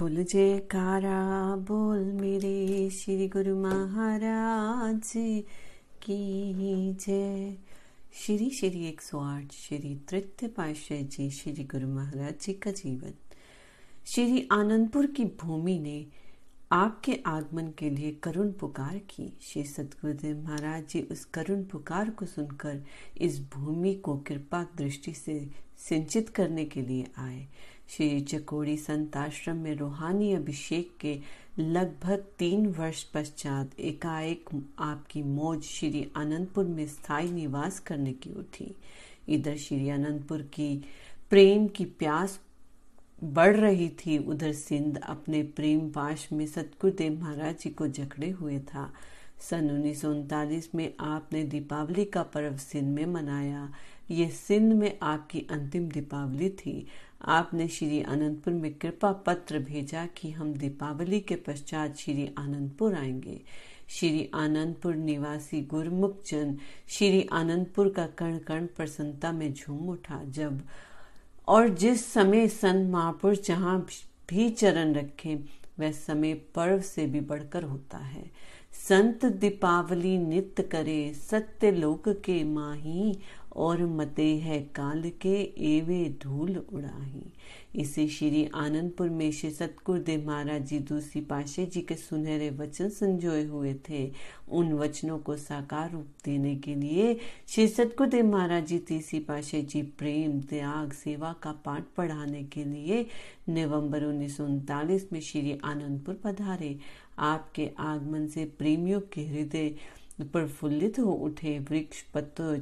बोल जयकारा, बोल मेरे श्री गुरु महाराज की जय। श्री श्री एक सौ आठ, श्री तृतीय पाशाह जी, श्री गुरु महाराज जी का जीवन। श्री आनंदपुर की भूमि ने आपके आगमन के लिए करुण पुकार की। श्री सतगुरुदेव महाराज जी उस करुण पुकार को सुनकर इस भूमि को कृपा दृष्टि से सिंचित करने के लिए आए। श्री चकोड़ी संत आश्रम में रूहानी अभिषेक के लगभग तीन वर्ष पश्चात एकाएक आपकी मौज श्री आनंदपुर में स्थायी निवास करने की उठी इधर श्री आनंदपुर की प्रेम की प्यास बढ़ रही थी, उधर सिंध अपने प्रेम पाश में सतगुरुदेव महाराज जी को जकड़े हुए था। सन उन्नीस सौ उनतालीस में आपने दीपावली का पर्व सिंध में मनाया। ये सिंध में आपकी अंतिम दीपावली थी। आपने श्री आनंदपुर में कृपा पत्र भेजा कि हम दीपावली के पश्चात श्री आनंदपुर आएँगे। श्री आनंदपुर निवासी गुरमुख जन श्री आनंदपुर का कण कण प्रसन्नता में झूम उठा। जब और जिस समय संत महापुरुष जहाँ भी चरण रखे, वह समय पर्व से भी बढ़कर होता है। संत दीपावली नित्य करे, सत्य लोक के माही और मते है काल के एवे धूल उड़ाही। इसे श्री आनंदपुर में श्री सतगुरुदेव महाराज जी दूसरी पाशे जी के सुनहरे वचन संजोए हुए थे। उन वचनों को साकार रूप देने के लिए श्री सतगुरुदेव महाराज जी तीसरी पाशे जी प्रेम, त्याग, सेवा का पाठ पढ़ाने के लिए नवंबर उन्नीस सौ उनतालीस में श्री आनंदपुर पधारे। आपके आगमन से प्रेमियों के हृदय प्रफुल्लित हो उठे वृक्ष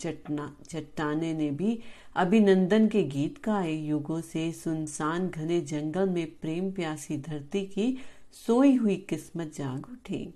चटना, चट्टाने ने भी अभिनंदन के गीत गाए। युगों से सुनसान घने जंगल में प्रेम प्यासी धरती की सोई हुई किस्मत जाग उठी।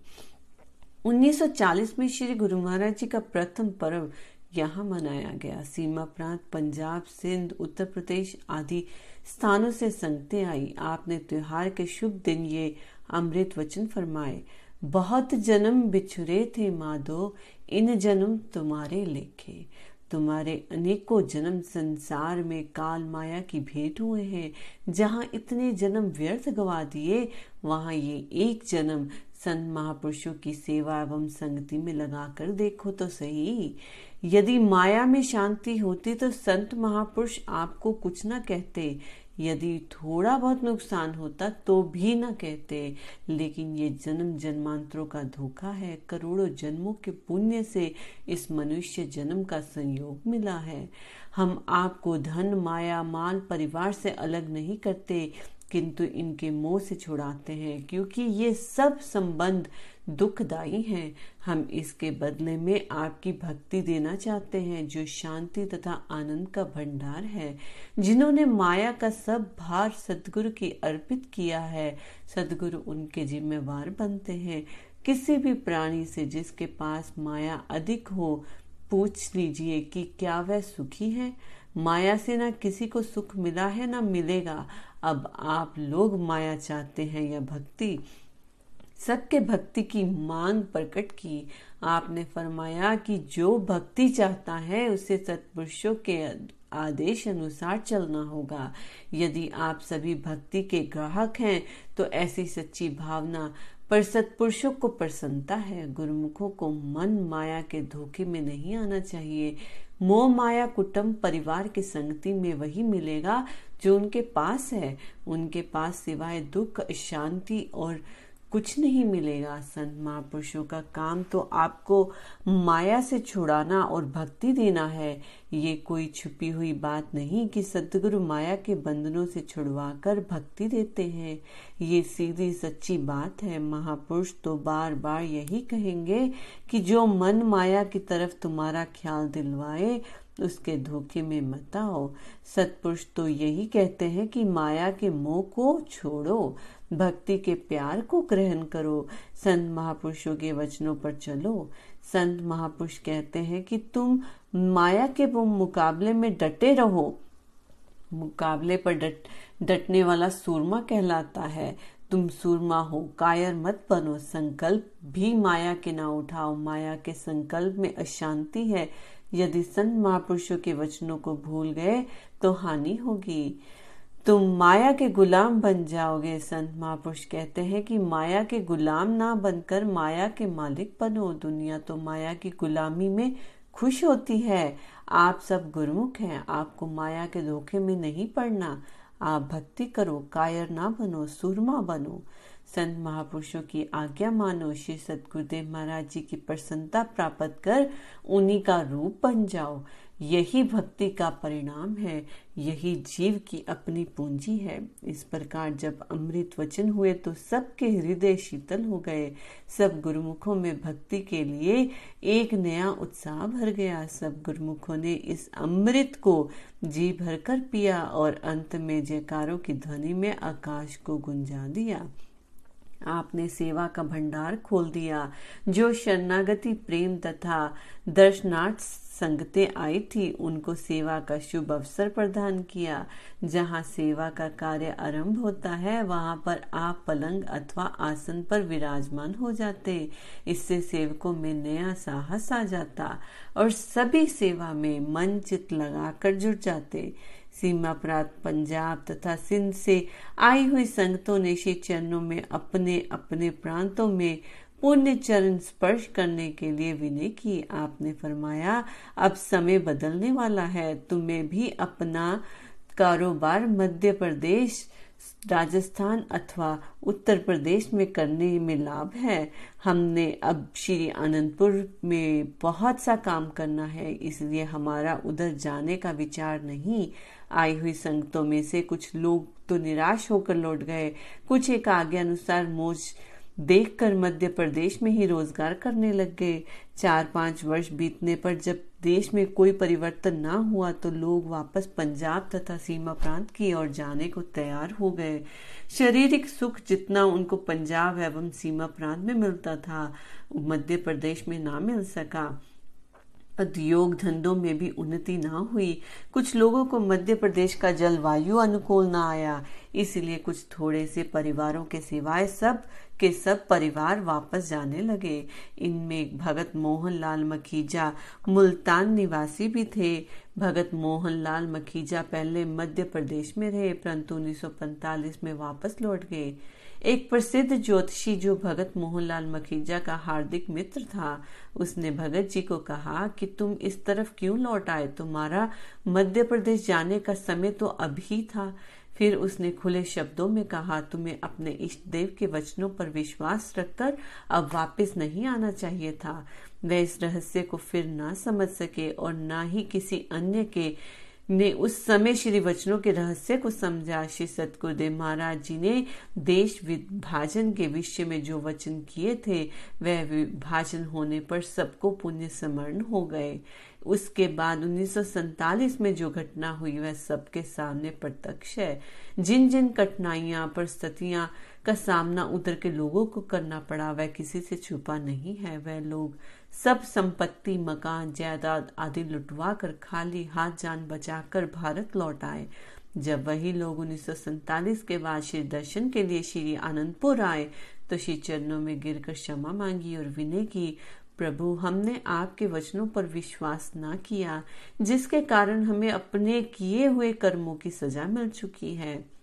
1940 में श्री गुरु महाराज जी का प्रथम पर्व यहाँ मनाया गया। सीमा प्रांत, पंजाब, सिंध, उत्तर प्रदेश आदि स्थानों से संगते आई। आपने त्योहार के शुभ दिन ये अमृत वचन फरमाए। बहुत जन्म बिछुरे थे माधो इन जन्म तुम्हारे लेखे। तुम्हारे अनेकों जन्म संसार में काल माया की भेंट हुए हैं। जहाँ इतने जन्म व्यर्थ गवा दिए, वहाँ ये एक जन्म संत महापुरुषों की सेवा एवं संगति में लगाकर देखो तो सही। यदि माया में शांति होती तो संत महापुरुष आपको कुछ न कहते। यदि थोड़ा बहुत नुकसान होता तो भी न कहते। लेकिन ये जन्म जन्मांतरों का धोखा है। करोड़ों जन्मों के पुण्य से इस मनुष्य जन्म का संयोग मिला है। हम आपको धन, माया, माल, परिवार से अलग नहीं करते, किंतु इनके मोह से छुड़ाते हैं, क्योंकि ये सब संबंध दुखदाई हैं। हम इसके बदले में आपकी भक्ति देना चाहते हैं, जो शांति तथा आनंद का भंडार है, जिन्होंने माया का सब भार सदगुरु की अर्पित किया है। सदगुरु उनके जिम्मेवार बनते हैं। किसी भी प्राणी से जिसके पास माया अधिक हो, पूछ लीजिए कि क्या वह सुखी है? माया से ना किसी को सुख मिला है, ना मिलेगा। अब आप लोग माया चाहते हैं या भक्ति? सत्य भक्ति की मांग प्रकट की। आपने फरमाया कि जो भक्ति चाहता है, उसे सत्पुरुषों के आदेश अनुसार चलना होगा। यदि आप सभी भक्ति के ग्राहक हैं तो ऐसी सच्ची भावना पर सत्पुरुषों को प्रसन्नता है। गुरुमुखों को मन माया के धोखे में नहीं आना चाहिए। मोह माया कुटुंब परिवार की संगति में वही मिलेगा जो उनके पास है। उनके पास सिवाय दुख, शांति और कुछ नहीं मिलेगा संत महापुरुषों का काम। तो आपको माया से छुड़ाना और भक्ति देना है, ये कोई छुपी हुई बात नहीं कि सदगुरु माया के बंधनों से छुड़वाकर भक्ति देते हैं। ये सीधी सच्ची बात है। महापुरुष तो बार बार यही कहेंगे कि जो मन माया की तरफ़ तुम्हारा ख्याल दिलवाए, उसके धोखे में मत आओ। सतपुरुष तो यही कहते हैं कि माया के मोह को छोड़ो। भक्ति के प्यार को ग्रहण करो। संत महापुरुषों के वचनों पर चलो। संत महापुरुष कहते हैं कि तुम माया के मुकाबले में डटे रहो। मुकाबले पर डट, डटने वाला सूरमा कहलाता है। तुम सूरमा हो, कायर मत बनो। संकल्प भी माया के ना उठाओ। माया के संकल्प में अशांति है। यदि संत महापुरुषों के वचनों को भूल गए तो हानि होगी। तुम माया के गुलाम बन जाओगे, संत महापुरुष कहते हैं कि माया के गुलाम ना बनकर माया के मालिक बनो। दुनिया तो माया की गुलामी में खुश होती है। आप सब गुरुमुख हैं, आपको माया के धोखे में नहीं पड़ना। आप भक्ति करो, कायर ना बनो, सुरमा बनो। संत महापुरुषों की आज्ञा मानो। श्री सतगुरुदेव महाराज जी की प्रसन्नता प्राप्त कर उन्हीं का रूप बन जाओ। यही भक्ति का परिणाम है, यही जीव की अपनी पूंजी है। इस प्रकार जब अमृत वचन हुए तो सबके हृदय शीतल हो गए। सब गुरुमुखों में भक्ति के लिए एक नया उत्साह भर गया। सब गुरुमुखों ने इस अमृत को जी भरकर पिया और अंत में जयकारों की ध्वनि में आकाश को गुंजा दिया। आपने सेवा का भंडार खोल दिया। जो शरणागति प्रेम तथा दर्शनार्थ संगते आई थी, उनको सेवा का शुभ अवसर प्रदान किया। जहाँ सेवा का कार्य आरंभ होता है, वहाँ पर आप पलंग अथवा आसन पर विराजमान हो जाते। इससे सेवकों में नया साहस आ जाता और सभी सेवा में मन चित लगाकर जुट जाते। सीमा प्रांत पंजाब तथा सिंध से आई हुई संगतों ने श्री चरणों में अपने अपने प्रांतों में पुण्य चरण स्पर्श करने के लिए विनय की। आपने फरमाया, अब समय बदलने वाला है, तुम्हें भी अपना कारोबार मध्य प्रदेश राजस्थान अथवा उत्तर प्रदेश में करने में लाभ है। हमने अब श्री आनंदपुर में बहुत सा काम करना है, इसलिए हमारा उधर जाने का विचार नहीं। आई हुई संगतों में से कुछ लोग तो निराश होकर लौट गए। कुछ एक आज्ञा अनुसार मोज देखकर मध्य प्रदेश में ही रोज़गार करने लग गए। चार पाँच वर्ष बीतने पर जब देश में कोई परिवर्तन ना हुआ तो लोग वापस पंजाब तथा सीमा प्रांत की ओर जाने को तैयार हो गए। शारीरिक सुख जितना उनको पंजाब एवं सीमा प्रांत में मिलता था, मध्य प्रदेश में ना मिल सका। उद्योग धंधों में भी उन्नति ना हुई। कुछ लोगों को मध्य प्रदेश का जलवायु अनुकूल ना आया। इसलिए कुछ थोड़े से परिवारों के सिवाय सब के सब परिवार वापस जाने लगे। इनमें भगत मोहन लाल मखीजा, मुल्तान निवासी भी थे। भगत मोहन लाल मखीजा पहले मध्य प्रदेश में रहे, परंतु 1945 में वापस लौट गए। एक प्रसिद्ध ज्योतिषी जो भगत मोहनलाल मखीजा का हार्दिक मित्र था, उसने भगत जी को कहा कि तुम इस तरफ़ क्यों लौट आए? तुम्हारा मध्य प्रदेश जाने का समय तो अभी था। फिर उसने खुले शब्दों में कहा, तुम्हें अपने इष्ट देव के वचनों पर विश्वास रखकर अब वापस नहीं आना चाहिए था। वह इस रहस्य को फिर ना समझ सके और ना ही किसी अन्य के ने उस समय श्री वचनों के रहस्य को समझा। श्री सतगुरुदेव महाराज जी ने देश विभाजन के विषय में जो वचन किए थे, वह विभाजन होने पर सबको पुण्य समरण हो गए। उसके बाद उन्नीस में जो घटना हुई, वह सबके सामने प्रत्यक्ष है। जिन जिन कठिनाइयाँ परिस्थितियाँ का सामना उधर के लोगों को करना पड़ा, वह किसी से छुपा नहीं है। वह लोग सब संपत्ति, मकान, जायदाद आदि लुटवा कर खाली हाथ जान बचाकर भारत लौट आए। जब वही लोग उन्नीस के बाद श्री दर्शन के लिए श्री आनंदपुर आए तो श्री चरणों में गिरकर क्षमा मांगी और विनय की, प्रभु, हमने आपके वचनों पर विश्वास ना किया, जिसके कारण हमें अपने किए हुए कर्मों की सजा मिल चुकी है।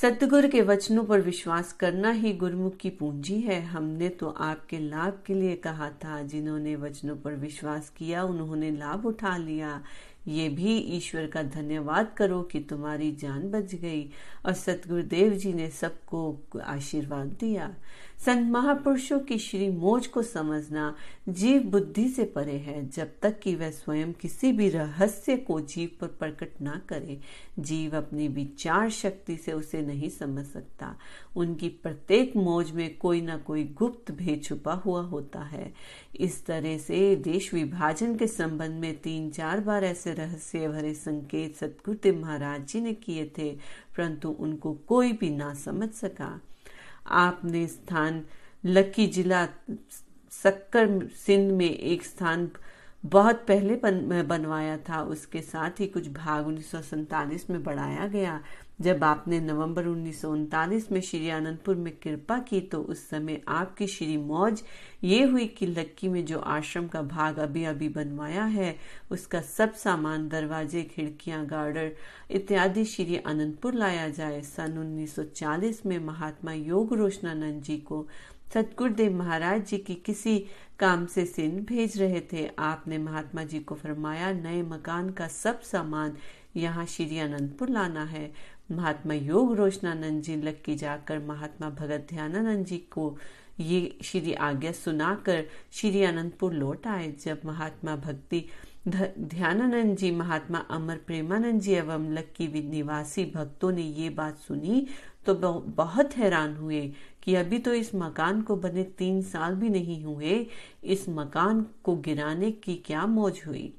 सतगुरु के वचनों पर विश्वास करना ही गुरुमुख की पूंजी है। हमने तो आपके लाभ के लिए कहा था। जिन्होंने वचनों पर विश्वास किया, उन्होंने लाभ उठा लिया। ये भी ईश्वर का धन्यवाद करो कि तुम्हारी जान बच गई और सतगुरुदेव जी ने सबको आशीर्वाद दिया। संत महापुरुषों की श्री मोज को समझना जीव बुद्धि से परे है। जब तक कि वह स्वयं किसी भी रहस्य को जीव पर प्रकट ना करे, जीव अपनी विचार शक्ति से उसे नहीं समझ सकता। उनकी प्रत्येक मोज में कोई ना कोई गुप्त भेद छुपा हुआ होता है। इस तरह से देश विभाजन के संबंध में तीन चार बार ऐसे रहस्य भरे संकेत सतगुरुदेव महाराज जी ने किए थे, परंतु उनको कोई भी ना समझ सका। आपने स्थान लक्की जिला सक्कर सिंध में एक स्थान बहुत पहले बन, बनवाया था उसके साथ ही कुछ भाग उन्नीस में बढ़ाया गया। जब आपने नवंबर उन्नीस सौ उनतालीस में श्री आनंदपुर में कृपा की तो उस समय आपकी श्री मौज ये हुई कि लक्की में जो आश्रम का भाग अभी अभी बनवाया है उसका सब सामान दरवाजे खिड़कियाँ गार्डर इत्यादि श्री आनंदपुर लाया जाए। सन 1940 में महात्मा योग रोशनानंद जी को सतगुरुदेव महाराज जी की किसी काम से सिंध भेज रहे थे। आपने महात्मा जी को फरमाया, नए मकान का सब सामान यहाँ श्री अनंतपुर लाना है। महात्मा योग रोशनानंद जी लक्की जाकर महात्मा भगत ध्यानानंद जी को ये श्री आज्ञा सुनाकर श्री अनंतपुर लौट आए। जब महात्मा भक्ति ध्यानानंद जी, महात्मा अमर प्रेमानंद जी एवं लक्की निवासी भक्तों ने ये बात सुनी तो बहुत हैरान हुए कि अभी तो इस मकान को बने तीन साल भी नहीं हुए, इस मकान को गिराने की क्या मौज हुई?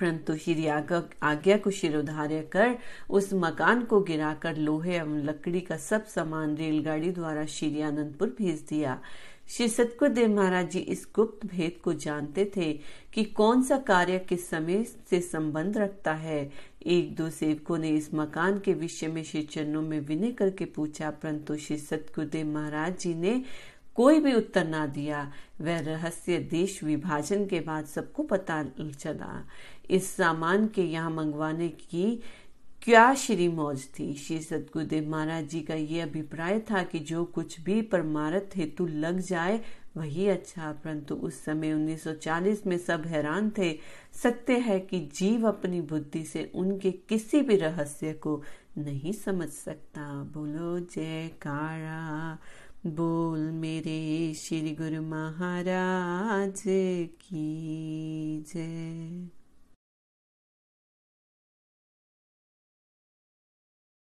परंतु श्री आज्ञा को शिरोधार्य कर, उस मकान को गिराकर लोहे एवं लकड़ी का सब सामान रेलगाड़ी द्वारा श्री आनंदपुर भेज दिया। श्री सतगुरुदेव महाराज जी इस गुप्त भेद को जानते थे कि कौन सा कार्य किस समय से संबंध रखता है। एक दो सेवकों ने इस मकान के विषय में श्री चरणों में विनय करके पूछा, परंतु श्री सतगुरुदेव महाराज जी ने कोई भी उत्तर ना दिया। वह रहस्य, देश, विभाजन के बाद सबको पता चला। इस सामान के यहाँ मंगवाने की क्या श्री मौज थी? श्री सतगुरुदेव महाराज जी का ये अभिप्राय था कि जो कुछ भी परमारथ हेतु लग जाए, वही अच्छा। परंतु उस समय 1940 में सब हैरान थे। सत्य है कि जीव अपनी बुद्धि से उनके किसी भी रहस्य को नहीं समझ सकता। बोलो, जयकारा। बोल मेरे श्री गुरु महाराज की जय।